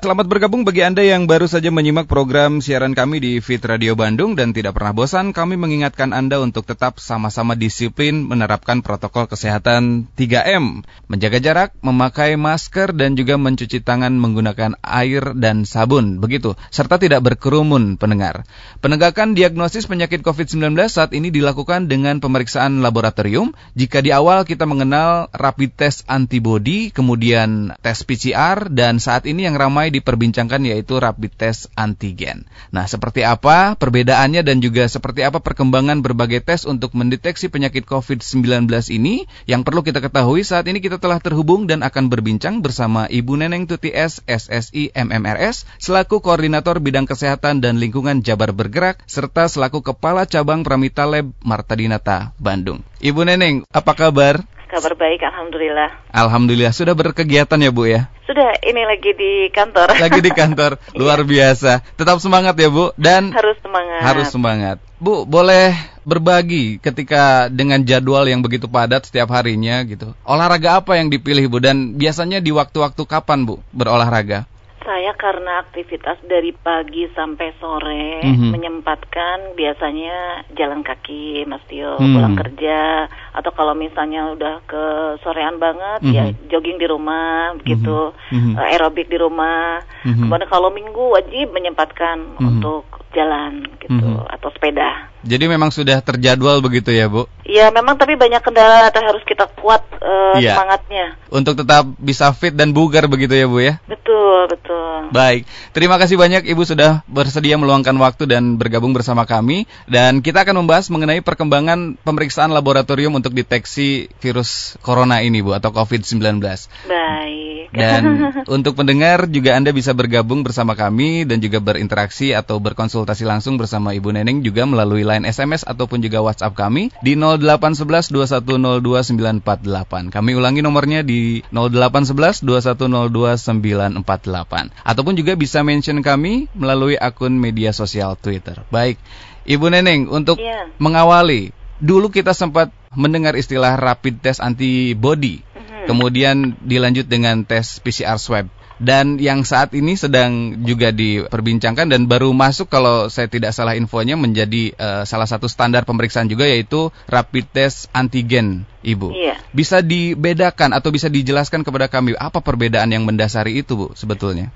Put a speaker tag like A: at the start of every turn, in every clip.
A: Selamat bergabung bagi Anda yang baru saja menyimak program siaran kami di Fit Radio Bandung dan tidak pernah bosan kami mengingatkan Anda untuk tetap sama-sama disiplin menerapkan protokol kesehatan 3M, menjaga jarak, memakai masker dan juga mencuci tangan menggunakan air dan sabun, begitu, serta tidak berkerumun pendengar. Penegakan diagnosis penyakit COVID-19 saat ini dilakukan dengan pemeriksaan laboratorium. Jika di awal kita mengenal rapid test antibody, kemudian tes PCR dan saat ini yang ramai diperbincangkan yaitu rapid test antigen. Nah, seperti apa perbedaannya dan juga seperti apa perkembangan berbagai tes untuk mendeteksi penyakit COVID-19 ini? Yang perlu kita ketahui saat ini kita telah terhubung dan akan berbincang bersama Ibu Neneng Tuti S, SSI MMRS, selaku Koordinator Bidang Kesehatan dan Lingkungan Jabar Bergerak, serta selaku Kepala Cabang Pramita Lab Marta Dinata, Bandung. Ibu Neneng, apa kabar?
B: Kabar baik, Alhamdulillah.
A: Alhamdulillah, sudah berkegiatan ya Bu ya?
B: Sudah, ini lagi di kantor.
A: Lagi di kantor, luar biasa. Tetap semangat ya Bu, dan
B: harus semangat.
A: Harus semangat. Bu, boleh berbagi ketika dengan jadwal yang begitu padat setiap harinya gitu. Olahraga apa yang dipilih Bu, dan biasanya di waktu-waktu kapan Bu berolahraga?
B: Saya karena aktivitas dari pagi sampai sore mm -hmm. menyempatkan biasanya jalan kaki Mas Tio mm. pulang kerja atau kalau misalnya udah ke sorean banget mm -hmm. ya jogging di rumah gitu mm -hmm. aerobik di rumah mm -hmm. kemudian kalau minggu wajib menyempatkan mm -hmm. untuk jalan gitu mm -hmm. atau sepeda.
A: Jadi memang sudah terjadwal begitu ya, Bu?
B: Iya, memang tapi banyak kendala atau harus kita kuat uh, ya. semangatnya.
A: Untuk tetap bisa fit dan bugar begitu ya, Bu ya?
B: Betul, betul.
A: Baik. Terima kasih banyak Ibu sudah bersedia meluangkan waktu dan bergabung bersama kami dan kita akan membahas mengenai perkembangan pemeriksaan laboratorium untuk deteksi virus corona ini, Bu, atau COVID-19.
B: Baik.
A: Dan untuk pendengar juga Anda bisa bergabung bersama kami dan juga berinteraksi atau berkonsultasi langsung bersama Ibu Neneng juga melalui line SMS ataupun juga WhatsApp kami di 0811 2102948. Kami ulangi nomornya di 0811 2102948. Ataupun juga bisa mention kami melalui akun media sosial Twitter. Baik, Ibu Neneng untuk yeah. mengawali dulu kita sempat mendengar istilah rapid test antibody. Kemudian dilanjut dengan tes PCR swab dan yang saat ini sedang juga diperbincangkan dan baru masuk kalau saya tidak salah infonya menjadi uh, salah satu standar pemeriksaan juga yaitu rapid test antigen, Ibu.
B: Iya.
A: Bisa dibedakan atau bisa dijelaskan kepada kami apa perbedaan yang mendasari itu, Bu, sebetulnya?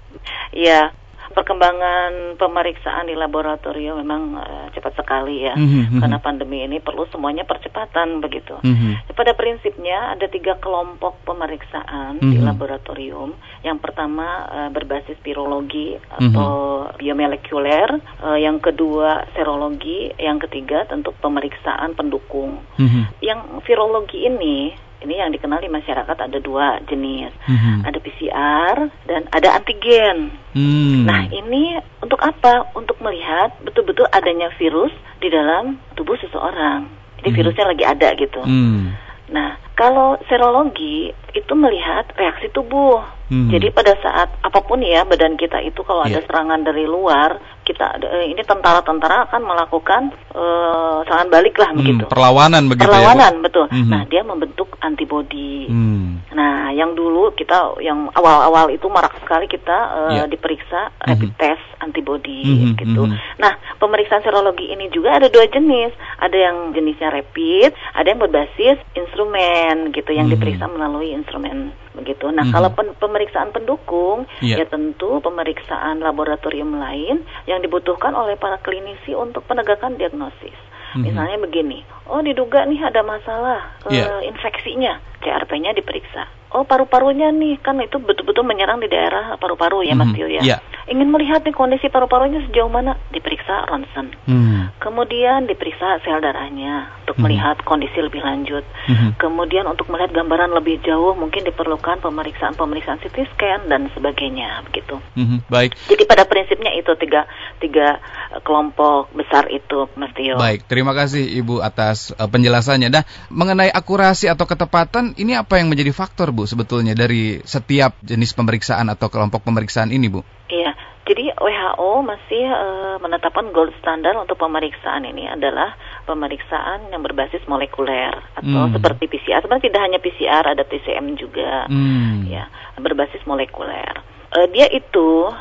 B: Iya, perkembangan pemeriksaan di laboratorium memang uh, cepat sekali ya mm-hmm. karena pandemi ini perlu semuanya percepatan begitu. Mm-hmm. Pada prinsipnya ada tiga kelompok pemeriksaan mm-hmm. di mhm. laboratorium. Yang pertama uh, berbasis virologi atau mm-hmm. biomolekuler, uh, yang kedua serologi, yang ketiga tentu pemeriksaan pendukung. Mm-hmm. Yang virologi ini ini yang dikenal di masyarakat ada dua jenis, mm-hmm. ada PCR dan ada antigen. Mm. Nah ini untuk apa? Untuk melihat betul-betul adanya virus di dalam tubuh seseorang. Jadi mm. virusnya lagi ada gitu. Mm. Nah kalau serologi itu melihat reaksi tubuh. Hmm. Jadi pada saat apa pun ya badan kita itu kalau yeah. ada serangan dari luar, kita eh, ini tentara-tentara akan melakukan uh, serangan balik lah hmm, begitu.
A: Perlawanan begitu
B: ya, Perlawanan ya, betul. Hmm. Nah, dia membentuk antibodi. Hmm. Nah, yang dulu kita yang awal-awal itu marak sekali kita uh, yeah. diperiksa rapid hmm. test antibodi hmm. gitu. Hmm. Nah, pemeriksaan serologi ini juga ada dua jenis. Ada yang jenisnya rapid, ada yang berbasis instrumen gitu yang hmm. diperiksa melalui instrumen begitu. Nah, mm-hmm. kalau pen pemeriksaan pendukung yeah. ya tentu pemeriksaan laboratorium lain yang dibutuhkan oleh para klinisi untuk penegakan diagnosis. Mm-hmm. Misalnya begini, oh diduga nih ada masalah yeah. uh, infeksinya, CRP-nya diperiksa oh paru-parunya nih kan itu betul-betul menyerang di daerah paru-paru ya Mas Tio ya. Yeah. Ingin melihat nih kondisi paru-parunya sejauh mana diperiksa ronsen. Mm. Kemudian diperiksa sel darahnya untuk mm. melihat kondisi lebih lanjut. Mm. Kemudian untuk melihat gambaran lebih jauh mungkin diperlukan pemeriksaan-pemeriksaan CT scan dan sebagainya begitu.
A: Mm. Baik.
B: Jadi pada prinsipnya itu tiga tiga eh, kelompok besar itu Mas Tio.
A: Baik, terima kasih Ibu atas uh, penjelasannya. Nah, mengenai akurasi atau ketepatan ini apa yang menjadi faktor Bu sebetulnya dari setiap jenis pemeriksaan atau kelompok pemeriksaan ini Bu?
B: Iya, jadi WHO masih uh, menetapkan gold standar untuk pemeriksaan ini adalah pemeriksaan yang berbasis molekuler atau hmm. seperti PCR. Sebenarnya tidak hanya PCR, ada TCM juga, hmm. ya berbasis molekuler. uh, dia itu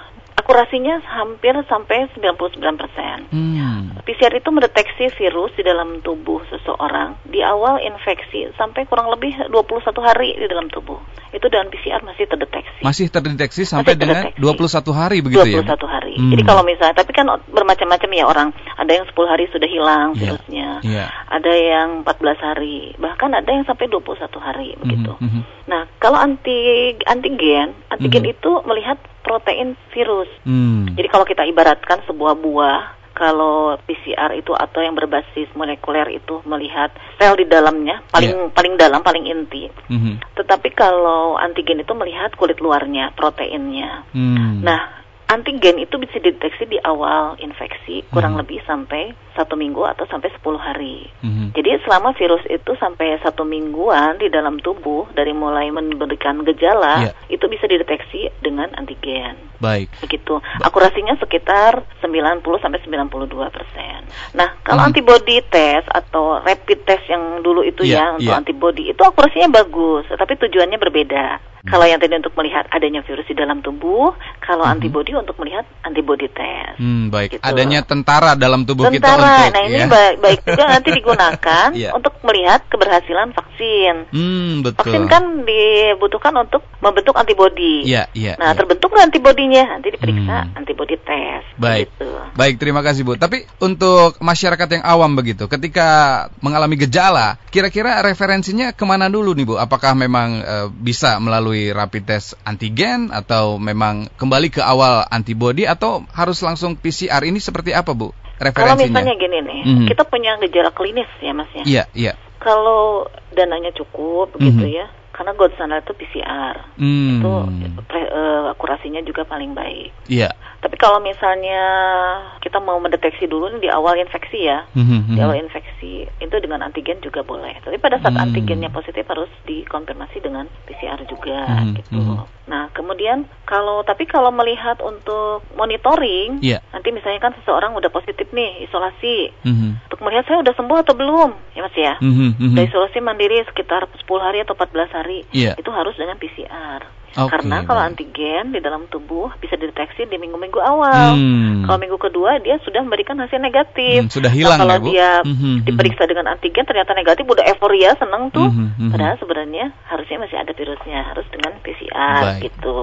B: akurasinya hampir sampai 99 persen. Hmm. PCR itu mendeteksi virus di dalam tubuh seseorang di awal infeksi sampai kurang lebih 21 hari di dalam tubuh. Itu dengan PCR masih terdeteksi.
A: Masih terdeteksi sampai masih terdeteksi. dengan 21 hari begitu
B: 21 ya? 21 hari. Hmm. Jadi kalau misalnya, tapi kan bermacam-macam ya orang. Ada yang 10 hari sudah hilang yeah. virusnya. Yeah. Ada yang 14 hari. Bahkan ada yang sampai 21 hari begitu. Mm -hmm. Nah, kalau anti antigen, antigen mm -hmm. itu melihat protein virus. Hmm. Jadi kalau kita ibaratkan sebuah buah, kalau PCR itu atau yang berbasis molekuler itu melihat sel di dalamnya paling yeah. paling dalam paling inti. Mm-hmm. Tetapi kalau antigen itu melihat kulit luarnya, proteinnya. Mm. Nah, antigen itu bisa dideteksi di awal infeksi kurang hmm. lebih sampai satu minggu atau sampai 10 hari. Hmm. Jadi selama virus itu sampai satu mingguan di dalam tubuh dari mulai memberikan gejala yeah. itu bisa dideteksi dengan antigen.
A: Baik.
B: Begitu. Ba Akurasinya sekitar 90 sampai 92 persen. Nah kalau hmm. antibody test atau rapid test yang dulu itu yeah, ya untuk yeah. antibody itu akurasinya bagus, tapi tujuannya berbeda. Kalau yang tadi untuk melihat adanya virus di dalam tubuh, kalau hmm. antibody untuk melihat antibody test.
A: Hmm, baik. Gitu. Adanya tentara dalam tubuh
B: tentara.
A: kita
B: untuk Nah, ini ya? baik, baik juga nanti digunakan yeah. untuk melihat keberhasilan vaksin.
A: Hmm, betul.
B: Vaksin kan dibutuhkan untuk membentuk antibody.
A: Iya, yeah, iya. Yeah,
B: nah, yeah. terbentuk antibodinya nanti diperiksa hmm. antibody test.
A: Baik. Gitu. Baik, terima kasih Bu. Tapi untuk masyarakat yang awam begitu, ketika mengalami gejala, kira-kira referensinya ke mana dulu nih Bu? Apakah memang e, bisa melalui melalui rapid test antigen atau memang kembali ke awal antibody atau harus langsung PCR ini seperti apa Bu? Referensinya?
B: Kalau misalnya gini nih, mm -hmm. kita punya gejala klinis ya Mas ya.
A: Iya, iya.
B: Kalau dananya cukup begitu mm -hmm. ya, karena gold standard itu PCR. Mm. Itu pre, uh, akurasinya juga paling baik.
A: Iya.
B: Tapi kalau misalnya kita mau mendeteksi dulu di awal infeksi ya, mm-hmm. di awal infeksi itu dengan antigen juga boleh. Tapi pada saat mm. antigennya positif harus dikonfirmasi dengan PCR juga mm-hmm. gitu. Mm-hmm. Nah kemudian kalau tapi kalau melihat untuk monitoring, yeah. nanti misalnya kan seseorang udah positif nih isolasi, mm-hmm. untuk melihat saya udah sembuh atau belum, ya mas ya. Mm-hmm. Udah isolasi mandiri sekitar 10 hari atau 14 hari, yeah. itu harus dengan PCR. Okay, Karena kalau antigen di dalam tubuh bisa dideteksi di minggu-minggu awal. Hmm. Kalau minggu kedua dia sudah memberikan hasil negatif.
A: Hmm, sudah hilang
B: nah, kalau
A: ya, Bu?
B: dia hmm, hmm, hmm. diperiksa dengan antigen ternyata negatif, udah euforia, seneng tuh. Hmm, hmm, hmm. Padahal sebenarnya harusnya masih ada virusnya, harus dengan PCR Baik. gitu.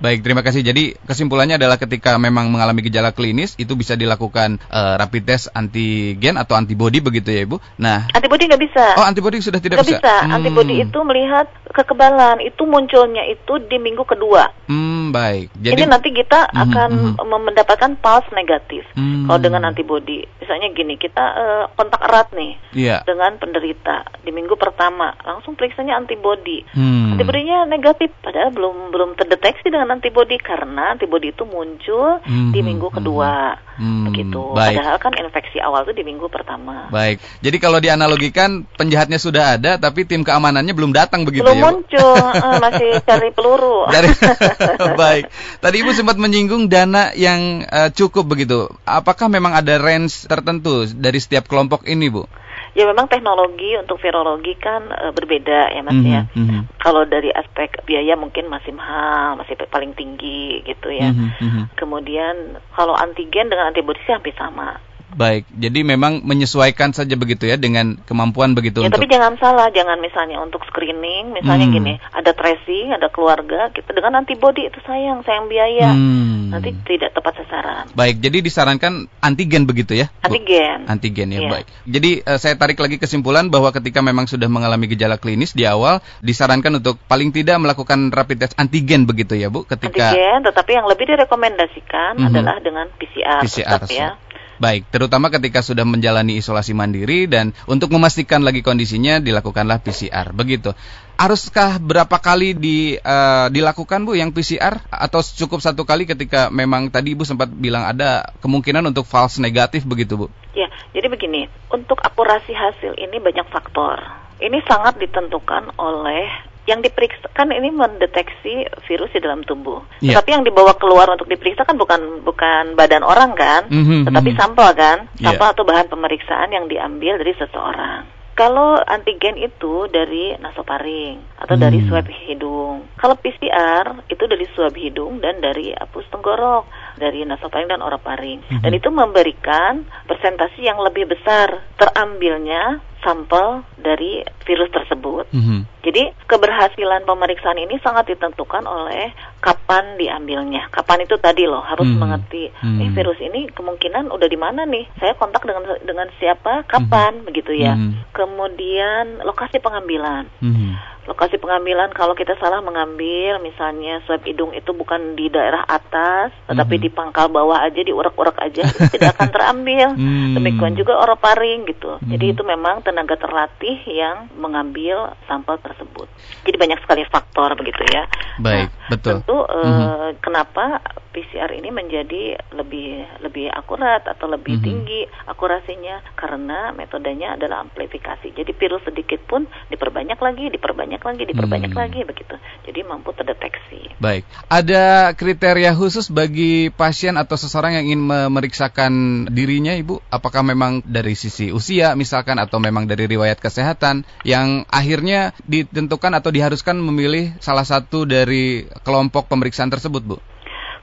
A: Baik, terima kasih. Jadi kesimpulannya adalah ketika memang mengalami gejala klinis itu bisa dilakukan uh, rapid test antigen atau antibody begitu ya, Ibu. Nah,
B: antibody nggak bisa.
A: Oh, antibody sudah tidak
B: gak
A: bisa.
B: bisa. Hmm. Antibody itu melihat kekebalan itu munculnya itu di minggu kedua.
A: Hmm, baik.
B: Jadi ini nanti kita mm, akan mm, mendapatkan pulse negatif. Mm. Kalau dengan antibody, misalnya gini, kita uh, kontak erat nih yeah. dengan penderita di minggu pertama, langsung periksanya antibody. Hmm. Antibodinya negatif, padahal belum belum terdeteksi dengan antibody karena antibody itu muncul hmm, di minggu kedua. Hmm, begitu. Baik. Padahal kan infeksi awal itu di minggu pertama.
A: Baik. Jadi kalau dianalogikan penjahatnya sudah ada tapi tim keamanannya belum datang begitu
B: belum
A: ya.
B: Belum muncul, uh, masih cari peluru. Dari
A: Baik. Tadi Ibu sempat menyinggung dana yang uh, cukup begitu. Apakah memang ada range tertentu dari setiap kelompok ini, Bu?
B: ya memang teknologi untuk virologi kan e, berbeda ya mas mm -hmm, ya. Mm -hmm. Kalau dari aspek biaya mungkin masih mahal, masih paling tinggi gitu ya. Mm -hmm. Kemudian kalau antigen dengan antibodi sih hampir sama.
A: Baik, jadi memang menyesuaikan saja begitu ya dengan kemampuan begitu
B: ya, untuk. Tapi jangan salah, jangan misalnya untuk screening, misalnya hmm. gini, ada tracing, ada keluarga, kita dengan antibody itu sayang, sayang biaya, hmm. nanti tidak tepat sasaran.
A: Baik, jadi disarankan antigen begitu ya?
B: Antigen.
A: Antigen ya, ya. baik. Jadi uh, saya tarik lagi kesimpulan bahwa ketika memang sudah mengalami gejala klinis di awal, disarankan untuk paling tidak melakukan rapid test antigen begitu ya, Bu?
B: Ketika antigen, tetapi yang lebih direkomendasikan mm -hmm. adalah dengan PCR, PCR tetap ya.
A: Baik, terutama ketika sudah menjalani isolasi mandiri dan untuk memastikan lagi kondisinya dilakukanlah PCR. Begitu. Haruskah berapa kali di, uh, dilakukan Bu yang PCR atau cukup satu kali ketika memang tadi Ibu sempat bilang ada kemungkinan untuk false negatif begitu Bu?
B: Ya, jadi begini, untuk akurasi hasil ini banyak faktor. Ini sangat ditentukan oleh yang diperiksa kan ini mendeteksi virus di dalam tubuh. Yeah. Tapi yang dibawa keluar untuk diperiksa kan bukan bukan badan orang kan, mm -hmm, tetapi mm -hmm. sampel kan, sampel yeah. atau bahan pemeriksaan yang diambil dari seseorang. Kalau antigen itu dari nasofaring atau hmm. dari swab hidung. Kalau PCR itu dari swab hidung dan dari apus tenggorok, dari nasofaring dan orofaring. Hmm. Dan itu memberikan presentasi yang lebih besar terambilnya sampel dari virus tersebut. Mm -hmm. Jadi keberhasilan pemeriksaan ini sangat ditentukan oleh kapan diambilnya. Kapan itu tadi loh harus mm -hmm. mengerti. Mm -hmm. Eh virus ini kemungkinan udah di mana nih? Saya kontak dengan dengan siapa? Kapan? Mm -hmm. Begitu ya. Mm -hmm. Kemudian lokasi pengambilan. Mm -hmm lokasi pengambilan kalau kita salah mengambil misalnya swab hidung itu bukan di daerah atas tetapi mm -hmm. di pangkal bawah aja diurak-urak aja tidak akan terambil mm. demikian juga oroparing gitu mm. jadi itu memang tenaga terlatih yang mengambil sampel tersebut jadi banyak sekali faktor begitu ya
A: baik nah, betul
B: tentu mm -hmm. kenapa PCR ini menjadi lebih lebih akurat atau lebih mm -hmm. tinggi akurasinya karena metodenya adalah amplifikasi. Jadi virus sedikit pun diperbanyak lagi, diperbanyak lagi, diperbanyak hmm. lagi begitu. Jadi mampu terdeteksi.
A: Baik. Ada kriteria khusus bagi pasien atau seseorang yang ingin memeriksakan dirinya, Ibu? Apakah memang dari sisi usia misalkan atau memang dari riwayat kesehatan yang akhirnya ditentukan atau diharuskan memilih salah satu dari kelompok pemeriksaan tersebut, Bu?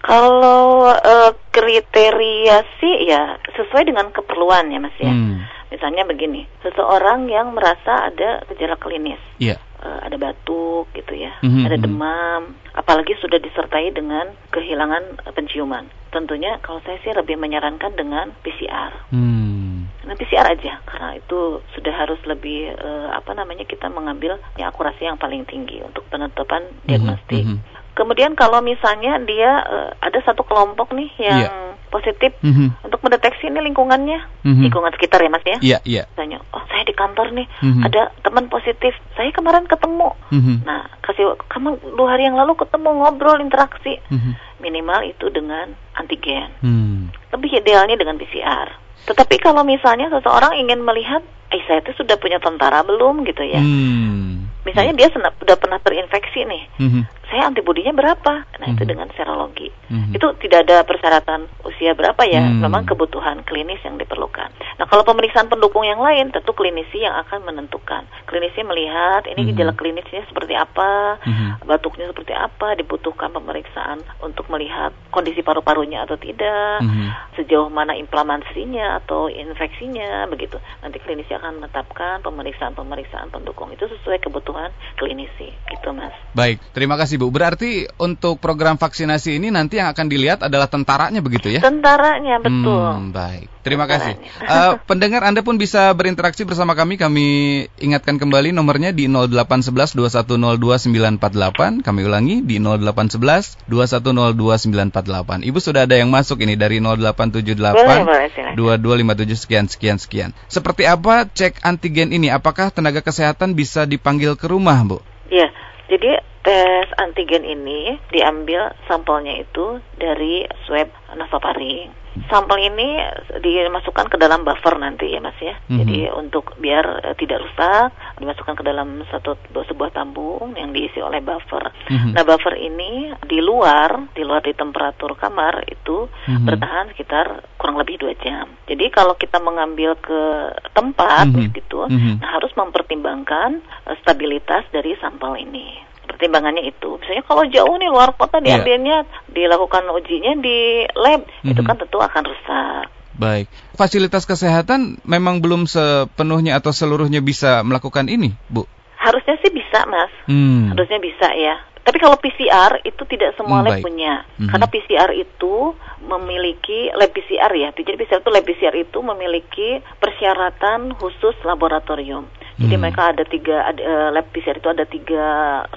B: Kalau uh, kriteria sih ya sesuai dengan keperluan ya Mas ya. Hmm. Misalnya begini, seseorang yang merasa ada gejala klinis. Yeah. Ada batuk gitu ya, mm-hmm. ada hmm. demam, apalagi sudah disertai dengan kehilangan penciuman. Tentunya kalau saya sih lebih menyarankan dengan PCR. Hmm. Nah, PCR aja karena itu sudah harus lebih uh, apa namanya kita mengambil ya akurasi yang paling tinggi untuk penetapan mhm, diagnostik. Mm-hmm. Kemudian kalau misalnya dia uh, ada satu kelompok nih yang yeah. Positif mm -hmm. untuk mendeteksi ini lingkungannya, mm -hmm. lingkungan sekitar ya mas ya.
A: Iya yeah, iya. Yeah.
B: Misalnya, oh saya di kantor nih mm -hmm. ada teman positif, saya kemarin ketemu. Mm -hmm. Nah kasih kamu dua hari yang lalu ketemu ngobrol interaksi, mm -hmm. minimal itu dengan antigen. Mm. Lebih idealnya dengan PCR. Tetapi kalau misalnya seseorang ingin melihat, eh saya itu sudah punya tentara belum gitu ya. Mm. Misalnya dia sudah pernah terinfeksi nih, mm -hmm saya antibodinya berapa? Nah, mm -hmm. itu mhm. dengan serologi. Mm -hmm. Itu tidak ada persyaratan usia berapa ya, mm -hmm. memang kebutuhan klinis yang diperlukan. Nah, kalau pemeriksaan pendukung yang lain tentu klinisi yang akan menentukan. Klinisi melihat ini -hmm. gejala klinisnya seperti apa, mm -hmm. batuknya seperti apa, dibutuhkan pemeriksaan untuk melihat kondisi paru-parunya atau tidak, mm -hmm. sejauh mana inflamasinya atau infeksinya begitu. Nanti klinisi akan menetapkan pemeriksaan-pemeriksaan pendukung itu sesuai kebutuhan klinisi gitu, Mas.
A: Baik, terima kasih Bu. Berarti untuk program vaksinasi ini nanti yang akan dilihat adalah tentaranya begitu ya?
B: Tentaranya, betul. Hmm,
A: baik. Terima kasih. Uh, pendengar Anda pun bisa berinteraksi bersama kami. Kami ingatkan kembali nomornya di 0811 2102948. Kami ulangi di 0811 2102948. Ibu sudah ada yang masuk ini dari 0878 2257 sekian sekian sekian. Seperti apa cek antigen ini? Apakah tenaga kesehatan bisa dipanggil ke rumah, Bu?
B: Iya. Jadi tes antigen ini diambil sampelnya itu dari swab nasofaring. Sampel ini dimasukkan ke dalam buffer nanti ya Mas ya. Mm-hmm. Jadi untuk biar uh, tidak rusak dimasukkan ke dalam satu sebuah tabung yang diisi oleh buffer. Mm-hmm. Nah, buffer ini di luar, di luar di temperatur kamar itu mm-hmm. bertahan sekitar kurang lebih dua jam. Jadi kalau kita mengambil ke tempat mm-hmm. gitu, mm-hmm. nah harus mempertimbangkan uh, stabilitas dari sampel ini pertimbangannya itu. Misalnya kalau jauh nih luar kota iya. diambilnya, yeah. dilakukan ujinya di lab, mm-hmm. itu kan tentu akan rusak.
A: Baik, fasilitas kesehatan memang belum sepenuhnya atau seluruhnya bisa melakukan ini, Bu?
B: Harusnya sih bisa, Mas. Hmm. Harusnya bisa ya. Tapi kalau PCR itu tidak semua hmm, lab baik. punya. Hmm. Karena PCR itu memiliki lab PCR ya. Jadi PCR itu lab PCR itu memiliki persyaratan khusus laboratorium. Jadi hmm. mereka ada tiga ada, uh, lab PCR itu ada tiga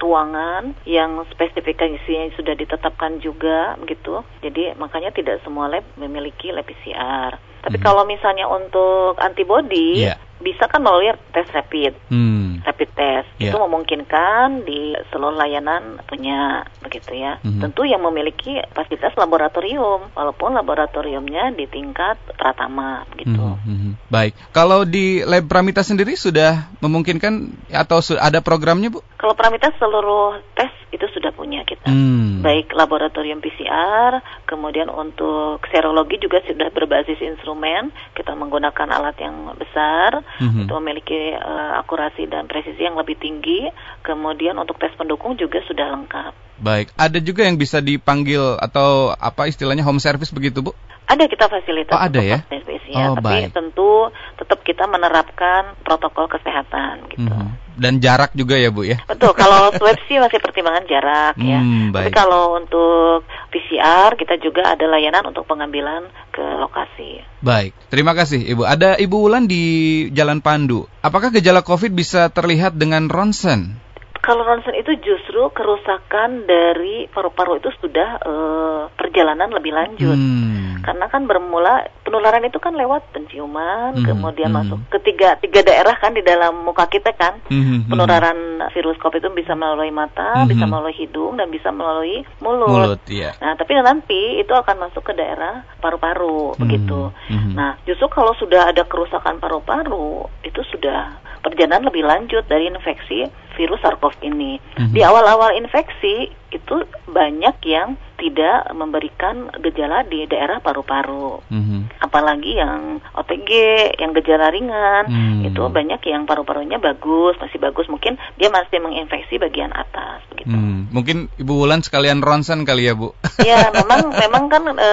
B: ruangan yang spesifikasinya sudah ditetapkan juga begitu. Jadi makanya tidak semua lab memiliki lab PCR. Tapi hmm. kalau misalnya untuk antibody yeah bisa kan melalui tes rapid, hmm. rapid test yeah. itu memungkinkan di seluruh layanan punya begitu ya. Hmm. Tentu yang memiliki fasilitas laboratorium, walaupun laboratoriumnya di tingkat pratama gitu. Hmm.
A: Hmm. Baik, kalau di lab Pramita sendiri sudah memungkinkan atau ada programnya bu?
B: Kalau Pramita seluruh tes itu sudah punya kita. Hmm. Baik laboratorium PCR, kemudian untuk serologi juga sudah berbasis instrumen. Kita menggunakan alat yang besar hmm. untuk memiliki uh, akurasi dan presisi yang lebih tinggi. Kemudian untuk tes pendukung juga sudah lengkap.
A: Baik, ada juga yang bisa dipanggil atau apa istilahnya home service begitu, Bu?
B: Ada kita fasilitas
A: oh, ada ya?
B: service ya, oh, tapi baik. tentu tetap kita menerapkan protokol kesehatan gitu. Hmm.
A: Dan jarak juga ya, Bu ya?
B: Betul, kalau swab sih masih pertimbangan jarak ya. Hmm, baik. Tapi kalau untuk PCR kita juga ada layanan untuk pengambilan ke lokasi.
A: Baik, terima kasih Ibu. Ada Ibu Wulan di Jalan Pandu. Apakah gejala COVID bisa terlihat dengan ronsen?
B: Kalau ronsen itu justru kerusakan dari paru-paru itu sudah uh, perjalanan lebih lanjut. Hmm. Karena kan bermula penularan itu kan lewat penciuman, hmm. kemudian hmm. masuk ke tiga, tiga daerah kan di dalam muka kita kan. Hmm. hmm, hmm. Penularan virus COVID itu bisa melalui mata, hmm. bisa melalui hidung dan bisa melalui mulut. mulut yeah. Nah, tapi nanti itu akan masuk ke daerah paru-paru hmm. begitu. Hmm. Nah, justru kalau sudah ada kerusakan paru-paru itu sudah perjalanan lebih lanjut dari infeksi virus SARS-CoV ini. Mm-hmm. Di awal-awal infeksi itu banyak yang tidak memberikan gejala di daerah paru-paru. Mm-hmm. Apalagi yang OTG, yang gejala ringan, mm-hmm. itu banyak yang paru-parunya bagus, masih bagus. Mungkin dia masih menginfeksi bagian atas begitu. Mm.
A: Mungkin Ibu Wulan sekalian ronsen kali ya, Bu.
B: Ya, memang memang kan e,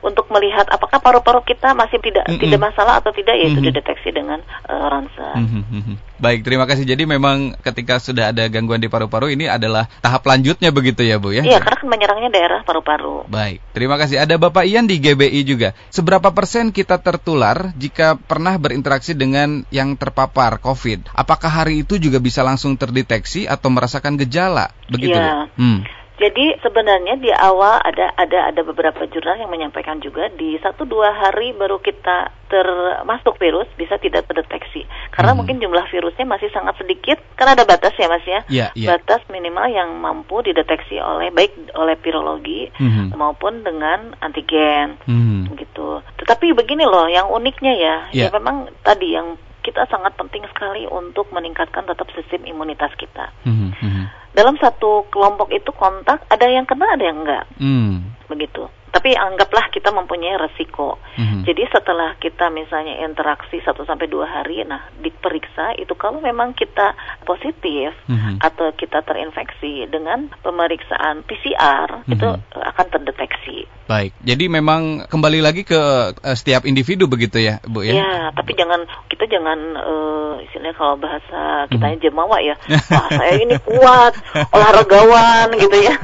B: untuk melihat apakah paru-paru kita masih tidak mm -hmm. tidak masalah atau tidak ya itu mm -hmm. dideteksi dengan uh, ronsen. Mm -hmm.
A: Baik, terima kasih. Jadi memang ketika sudah ada gangguan di paru-paru ini adalah tahap lanjutnya begitu ya, Bu ya?
B: Iya, karena kan menyerangnya daerah paru-paru.
A: Baik, terima kasih. Ada Bapak Ian di GBI juga. Seberapa persen kita tertular jika pernah berinteraksi dengan yang terpapar COVID? Apakah hari itu juga bisa langsung terdeteksi atau merasakan gejala? Begitu. Iya.
B: Hmm. Jadi sebenarnya di awal ada ada ada beberapa jurnal yang menyampaikan juga di satu dua hari baru kita termasuk virus bisa tidak terdeteksi karena hmm. mungkin jumlah virusnya masih sangat sedikit karena ada batas ya mas ya yeah, yeah. batas minimal yang mampu dideteksi oleh baik oleh virologi hmm. maupun dengan antigen hmm. gitu. Tetapi begini loh yang uniknya ya yeah. ya memang tadi yang kita sangat penting sekali untuk meningkatkan tetap sistem imunitas kita. Hmm. Hmm dalam satu kelompok itu kontak ada yang kena ada yang enggak hmm. begitu tapi anggaplah kita mempunyai resiko. Mm-hmm. Jadi setelah kita misalnya interaksi 1 sampai 2 hari, nah diperiksa itu kalau memang kita positif mm-hmm. atau kita terinfeksi dengan pemeriksaan PCR mm-hmm. itu akan terdeteksi.
A: Baik. Jadi memang kembali lagi ke uh, setiap individu begitu ya, Bu ya.
B: Ya, tapi jangan kita jangan uh, istilahnya kalau bahasa kita mm-hmm. jemawa ya. Wah, saya ini kuat, olahragawan gitu ya.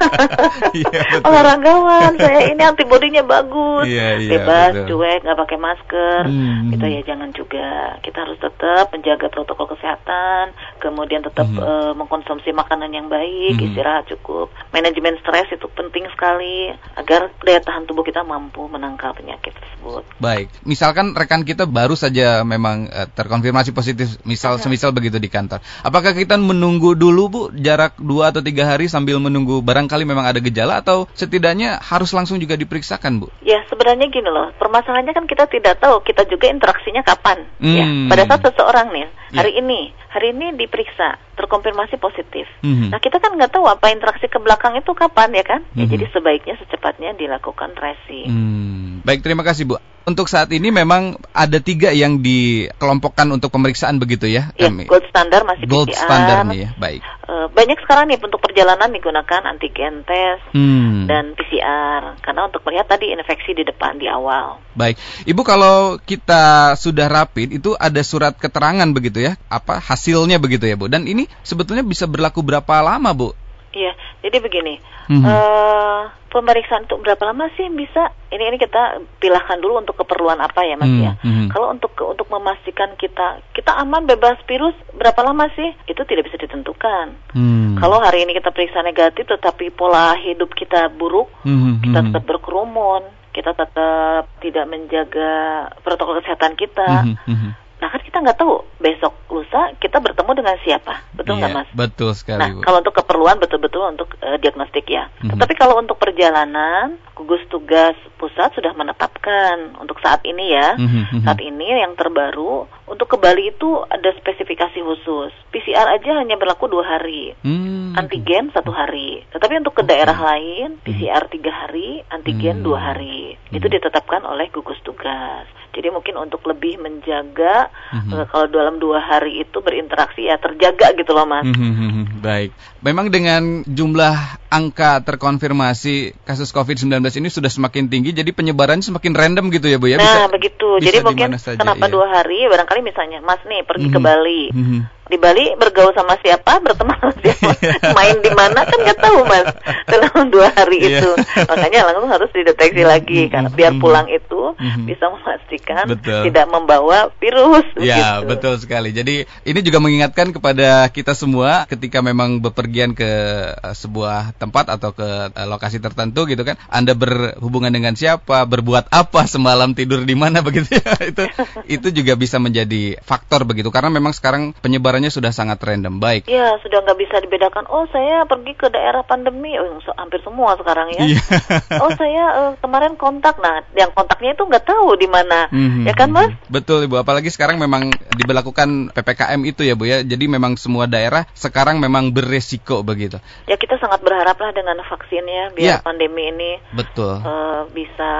B: ya olahragawan, saya ini antibodinya bagus, yeah, yeah, bebas, betul. cuek, nggak pakai masker, hmm. gitu ya jangan juga. Kita harus tetap menjaga protokol kesehatan, kemudian tetap hmm. uh, mengkonsumsi makanan yang baik, hmm. istirahat cukup, manajemen stres itu penting sekali agar daya tahan tubuh kita mampu menangkal penyakit tersebut.
A: Baik, misalkan rekan kita baru saja memang uh, terkonfirmasi positif, misal ya. semisal begitu di kantor, apakah kita menunggu dulu bu jarak dua atau tiga hari sambil menunggu barangkali memang ada gejala atau setidaknya harus langsung juga di diperiksakan, Bu?
B: Ya, sebenarnya gini loh. Permasalahannya kan kita tidak tahu kita juga interaksinya kapan. Ya, hmm. Ya, pada saat seseorang nih ya. hari ini, hari ini diperiksa terkonfirmasi positif. Hmm. Nah, kita kan nggak tahu apa interaksi ke belakang itu kapan ya kan? Ya, hmm. jadi sebaiknya secepatnya dilakukan tracing.
A: Hmm. Baik, terima kasih, Bu untuk saat ini memang ada tiga yang dikelompokkan untuk pemeriksaan begitu ya?
B: Ya, gold standar masih
A: gold PCR. standar nih ya, baik.
B: Uh, banyak sekarang nih untuk perjalanan digunakan antigen test hmm. dan PCR karena untuk melihat tadi infeksi di depan di awal.
A: Baik, Ibu kalau kita sudah rapid itu ada surat keterangan begitu ya? Apa hasilnya begitu ya, Bu? Dan ini sebetulnya bisa berlaku berapa lama, Bu?
B: Iya, jadi begini. Mm -hmm. uh, pemeriksaan untuk berapa lama sih bisa ini ini kita pilahkan dulu untuk keperluan apa ya mas hmm, ya hmm. kalau untuk untuk memastikan kita kita aman bebas virus berapa lama sih itu tidak bisa ditentukan hmm. kalau hari ini kita periksa negatif tetapi pola hidup kita buruk hmm, hmm kita hmm. tetap berkerumun kita tetap tidak menjaga protokol kesehatan kita hmm, hmm. Nah kan kita nggak tahu besok lusa kita bertemu dengan siapa? Betul nggak
A: iya,
B: Mas?
A: Betul sekali.
B: Nah, Bu. kalau untuk keperluan betul-betul untuk uh, diagnostik ya. Mm-hmm. Tetapi kalau untuk perjalanan, gugus tugas pusat sudah menetapkan untuk saat ini ya. Mm-hmm. Saat ini yang terbaru untuk ke Bali itu ada spesifikasi khusus. PCR aja hanya berlaku dua hari, mm-hmm. antigen satu hari. Tetapi untuk ke okay. daerah lain PCR tiga hari, antigen dua mm-hmm. hari. Mm-hmm. Itu ditetapkan oleh gugus tugas. Jadi mungkin untuk lebih menjaga mm-hmm. kalau dalam dua hari itu berinteraksi ya terjaga gitu loh mas.
A: Mm-hmm. Baik, memang dengan jumlah angka terkonfirmasi kasus COVID-19 ini sudah semakin tinggi, jadi penyebarannya semakin random gitu ya bu ya?
B: Bisa, nah begitu. Bisa jadi mungkin saja, kenapa iya. dua hari? Barangkali misalnya mas nih pergi mm-hmm. ke Bali. Mm-hmm di Bali bergaul sama siapa, berteman sama siapa, main di mana kan nggak tahu mas dalam dua hari yeah. itu. Makanya langsung harus dideteksi lagi karena biar pulang itu bisa memastikan betul. tidak membawa virus.
A: Ya gitu. betul sekali. Jadi ini juga mengingatkan kepada kita semua ketika memang bepergian ke uh, sebuah tempat atau ke uh, lokasi tertentu gitu kan, Anda berhubungan dengan siapa, berbuat apa semalam tidur di mana begitu ya itu itu juga bisa menjadi faktor begitu karena memang sekarang penyebaran penyebarannya sudah sangat random. Baik.
B: Iya, sudah nggak bisa dibedakan. Oh, saya pergi ke daerah pandemi. Oh, hampir semua sekarang ya. Iya. oh, saya uh, kemarin kontak. Nah, yang kontaknya itu nggak tahu di mana. Mm-hmm. Ya kan, Mas?
A: Betul, Ibu. Apalagi sekarang memang diberlakukan PPKM itu ya, Bu ya. Jadi memang semua daerah sekarang memang beresiko begitu.
B: Ya, kita sangat berharaplah dengan vaksinnya biar ya. pandemi ini
A: betul
B: uh, bisa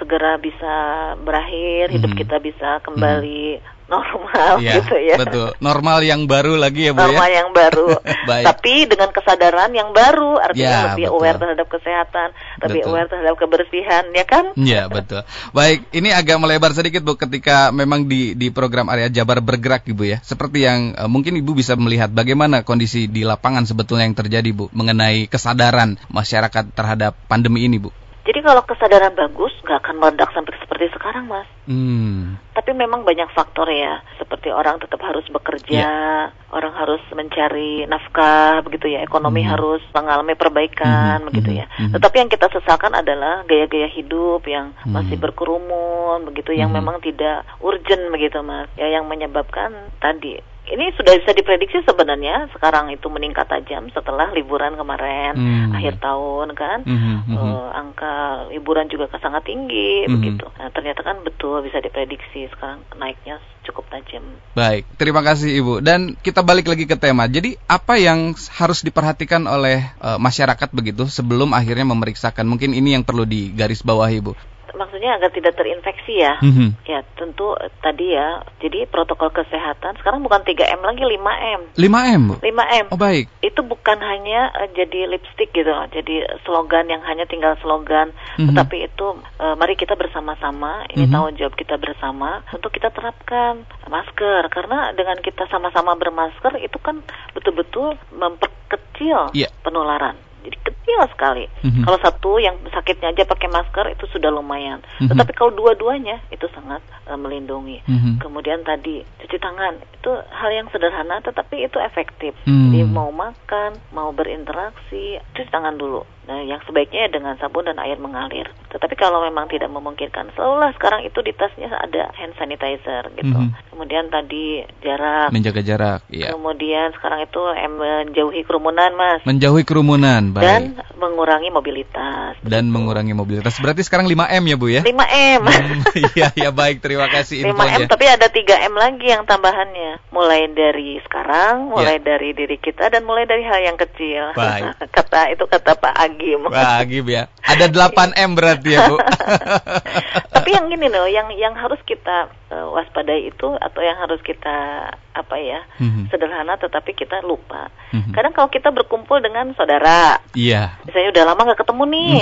B: segera bisa berakhir, hidup mm-hmm. kita bisa kembali mm-hmm normal ya, gitu ya.
A: Betul. Normal yang baru lagi ya, Bu
B: ya? Normal ya? yang baru. Tapi dengan kesadaran yang baru, artinya ya, lebih betul. aware terhadap kesehatan, lebih betul. aware terhadap kebersihan, ya kan?
A: Iya, betul. Baik, ini agak melebar sedikit Bu ketika memang di di program area Jabar bergerak Ibu ya. Seperti yang uh, mungkin Ibu bisa melihat bagaimana kondisi di lapangan sebetulnya yang terjadi Bu mengenai kesadaran masyarakat terhadap pandemi ini, Bu.
B: Jadi kalau kesadaran bagus, nggak akan meledak sampai seperti sekarang, Mas.
A: Hmm.
B: Tapi memang banyak faktor ya, seperti orang tetap harus bekerja, yeah. orang harus mencari nafkah, begitu ya, ekonomi hmm. harus mengalami perbaikan, hmm. begitu ya. Hmm. Tetapi yang kita sesalkan adalah gaya-gaya hidup yang hmm. masih berkerumun, begitu, yang hmm. memang tidak urgent, begitu, Mas. Ya, yang menyebabkan tadi ini sudah bisa diprediksi sebenarnya sekarang itu meningkat tajam setelah liburan kemarin hmm. akhir tahun kan hmm. uh, angka liburan juga sangat tinggi hmm. begitu nah, ternyata kan betul bisa diprediksi sekarang naiknya cukup tajam.
A: Baik terima kasih ibu. Dan kita balik lagi ke tema. Jadi apa yang harus diperhatikan oleh uh, masyarakat begitu sebelum akhirnya memeriksakan? Mungkin ini yang perlu digarisbawahi ibu
B: maksudnya agar tidak terinfeksi ya. Mm-hmm. Ya, tentu eh, tadi ya. Jadi protokol kesehatan sekarang bukan 3M lagi 5M.
A: 5M.
B: 5M.
A: Oh baik.
B: Itu bukan hanya uh, jadi lipstick gitu, jadi slogan yang hanya tinggal slogan, mm-hmm. tetapi itu uh, mari kita bersama-sama, ini mm-hmm. tanggung jawab kita bersama untuk kita terapkan masker karena dengan kita sama-sama bermasker itu kan betul-betul memperkecil yeah. penularan jadi kecil sekali. Mm-hmm. Kalau satu yang sakitnya aja pakai masker itu sudah lumayan. Mm-hmm. Tetapi kalau dua-duanya itu sangat uh, melindungi. Mm-hmm. Kemudian tadi cuci tangan itu hal yang sederhana tetapi itu efektif. Mm-hmm. Jadi mau makan, mau berinteraksi, cuci tangan dulu. Nah, yang sebaiknya ya dengan sabun dan air mengalir. Tetapi kalau memang tidak memungkinkan, selalulah sekarang itu di tasnya ada hand sanitizer gitu. Mm-hmm. Kemudian tadi jarak.
A: Menjaga jarak, iya.
B: Kemudian sekarang itu menjauhi kerumunan, Mas.
A: Menjauhi kerumunan, baik.
B: Dan mengurangi mobilitas.
A: Dan mengurangi mobilitas. Berarti sekarang 5M ya, Bu ya?
B: 5M.
A: Hmm, iya, ya baik. Terima kasih
B: 5M, tapi ada 3M lagi yang tambahannya. Mulai dari sekarang, mulai ya. dari diri kita dan mulai dari hal yang kecil.
A: Baik.
B: kata itu kata Pak Agi
A: Agim. Wah, Agim ya. Ada 8 M berarti ya, Bu.
B: Tapi yang ini loh, yang yang harus kita uh, waspadai itu atau yang harus kita apa ya mm-hmm. sederhana tetapi kita lupa. Mm-hmm. Kadang kalau kita berkumpul dengan saudara,
A: iya.
B: Yeah. Misalnya udah lama nggak ketemu nih,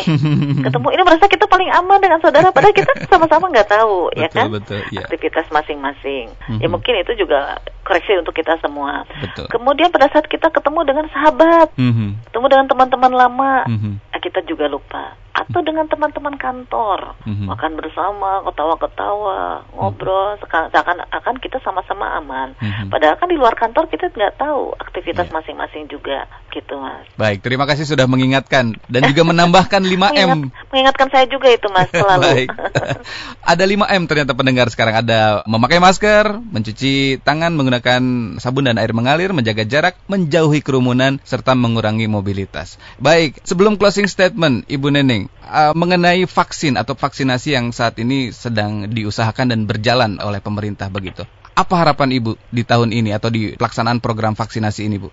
B: ketemu ini merasa kita paling aman dengan saudara, padahal kita sama-sama nggak tahu, ya betul, ya kan? Betul, yeah. Aktivitas masing-masing. Mm-hmm. Ya mungkin itu juga koreksi untuk kita semua. Betul. Kemudian pada saat kita ketemu dengan sahabat, mm-hmm. ketemu dengan teman-teman lama, mm-hmm. kita juga lupa atau dengan teman-teman kantor mm-hmm. makan bersama ketawa-ketawa ngobrol mm-hmm. akan kita sama-sama aman mm-hmm. -hmm. Padahal kan di luar kantor kita nggak tahu aktivitas iya. masing-masing yeah. juga gitu mas.
A: Baik, terima kasih sudah mengingatkan dan juga menambahkan 5 m. Mengingat,
B: mengingatkan saya juga itu mas selalu. Baik.
A: ada 5 m ternyata pendengar sekarang ada memakai masker, mencuci tangan menggunakan sabun dan air mengalir, menjaga jarak, menjauhi kerumunan serta mengurangi mobilitas. Baik, sebelum closing statement Ibu Neneng uh, mengenai vaksin atau vaksinasi yang saat ini sedang diusahakan dan berjalan oleh pemerintah begitu. Apa harapan Ibu di tahun ini atau di pelaksanaan program vaksinasi ini, Bu?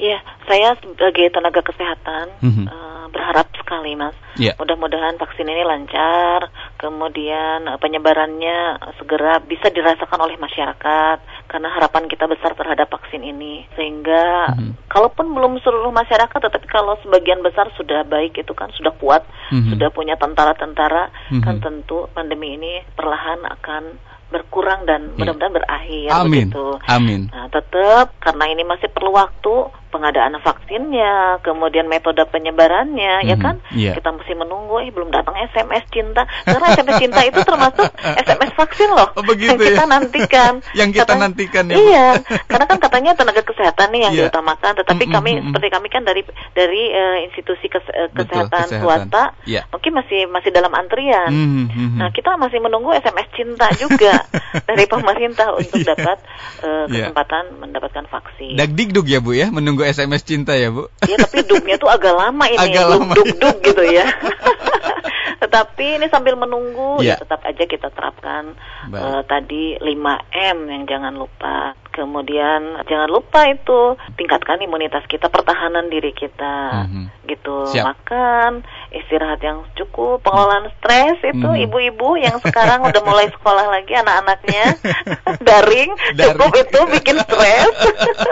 B: Iya, saya sebagai tenaga kesehatan mm -hmm. uh, berharap sekali, Mas. Yeah. Mudah-mudahan vaksin ini lancar, kemudian uh, penyebarannya segera bisa dirasakan oleh masyarakat, karena harapan kita besar terhadap vaksin ini. Sehingga, mm -hmm. kalaupun belum seluruh masyarakat, tetapi kalau sebagian besar sudah baik, itu kan sudah kuat, mm -hmm. sudah punya tentara-tentara, mm -hmm. kan tentu pandemi ini perlahan akan berkurang dan yeah. mudah-mudahan berakhir
A: Amin.
B: begitu.
A: Amin.
B: Nah, tetap karena ini masih perlu waktu pengadaan vaksinnya, kemudian metode penyebarannya, mm -hmm. ya kan? Yeah. Kita masih menunggu, eh belum datang SMS cinta. Karena SMS cinta itu termasuk SMS vaksin loh.
A: Oh, begitu
B: yang kita ya? nantikan.
A: yang kita Kata, nantikan ya.
B: Iya, karena kan katanya tenaga kesehatan nih yang yeah. diutamakan, tetapi mm -hmm. kami seperti kami kan dari dari uh, institusi kes, uh, kesehatan, kesehatan swasta, yeah. mungkin masih masih dalam antrian. Mm -hmm. Nah, kita masih menunggu SMS cinta juga dari pemerintah untuk dapat uh, kesempatan yeah. mendapatkan vaksin.
A: Dagdikduk ya Bu ya, menunggu SMS cinta ya Bu?
B: Iya tapi dugnya tuh agak lama ini,
A: agak lama.
B: dug dug gitu ya. Tetapi ini sambil menunggu ya. ya tetap aja kita terapkan uh, tadi 5M yang jangan lupa. Kemudian jangan lupa itu tingkatkan imunitas kita, pertahanan diri kita, mm-hmm. gitu. Siap. Makan, istirahat yang cukup, pengelolaan stres itu mm-hmm. ibu-ibu yang sekarang udah mulai sekolah lagi anak-anaknya daring, daring, cukup itu bikin stres.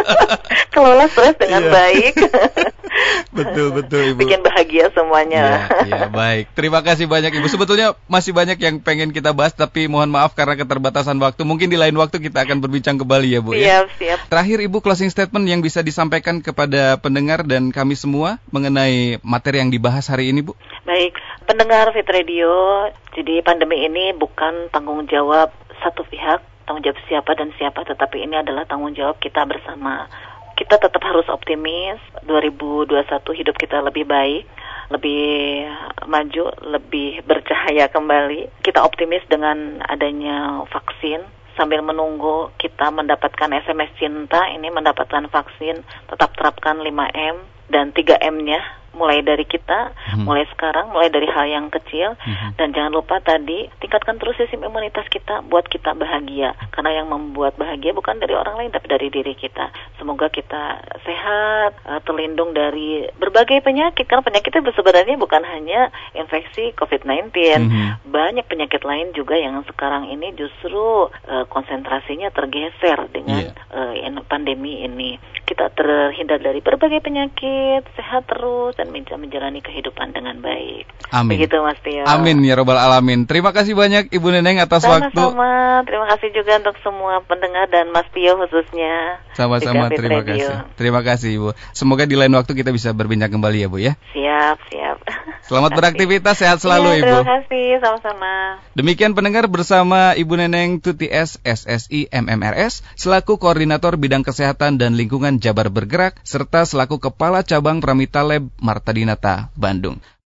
B: Kelola stres dengan yeah. baik.
A: betul betul ibu.
B: Bikin bahagia semuanya.
A: Ya, ya baik. Terima kasih banyak ibu. Sebetulnya masih banyak yang pengen kita bahas, tapi mohon maaf karena keterbatasan waktu. Mungkin di lain waktu kita akan berbincang kembali ya bu.
B: Bu siap, ya. Siap.
A: Terakhir Ibu closing statement yang bisa disampaikan kepada pendengar dan kami semua mengenai materi yang dibahas hari ini Bu.
B: Baik, pendengar Fit Radio, jadi pandemi ini bukan tanggung jawab satu pihak, tanggung jawab siapa dan siapa, tetapi ini adalah tanggung jawab kita bersama. Kita tetap harus optimis, 2021 hidup kita lebih baik, lebih maju, lebih bercahaya kembali. Kita optimis dengan adanya vaksin, sambil menunggu kita mendapatkan SMS cinta ini mendapatkan vaksin tetap terapkan 5M dan 3M-nya mulai dari kita, hmm. mulai sekarang, mulai dari hal yang kecil, hmm. dan jangan lupa tadi tingkatkan terus sistem imunitas kita buat kita bahagia, karena yang membuat bahagia bukan dari orang lain tapi dari diri kita. Semoga kita sehat, eh, terlindung dari berbagai penyakit, karena penyakit itu sebenarnya bukan hanya infeksi COVID-19, hmm. banyak penyakit lain juga yang sekarang ini justru uh, konsentrasinya tergeser dengan yeah. uh, pandemi ini. Kita terhindar dari berbagai penyakit, sehat terus dan bisa menjalani kehidupan dengan baik.
A: Amin.
B: Begitu Mas Tio.
A: Amin ya robbal alamin. Terima kasih banyak Ibu Neneng atas
B: Sama-sama.
A: waktu.
B: Sama-sama. Terima kasih juga untuk semua pendengar dan Mas Tio khususnya.
A: Sama-sama terima Radio. kasih. Terima kasih Ibu. Semoga di lain waktu kita bisa berbincang kembali ya Bu ya.
B: Siap, siap.
A: Selamat beraktivitas, sehat selalu
B: ya,
A: Ibu.
B: Terima kasih, sama-sama.
A: Demikian pendengar bersama Ibu Neneng Tuti S SSI MMRS selaku koordinator bidang kesehatan dan lingkungan Jabar Bergerak serta selaku kepala cabang Pramita Lab Marta Dinata, Bandung.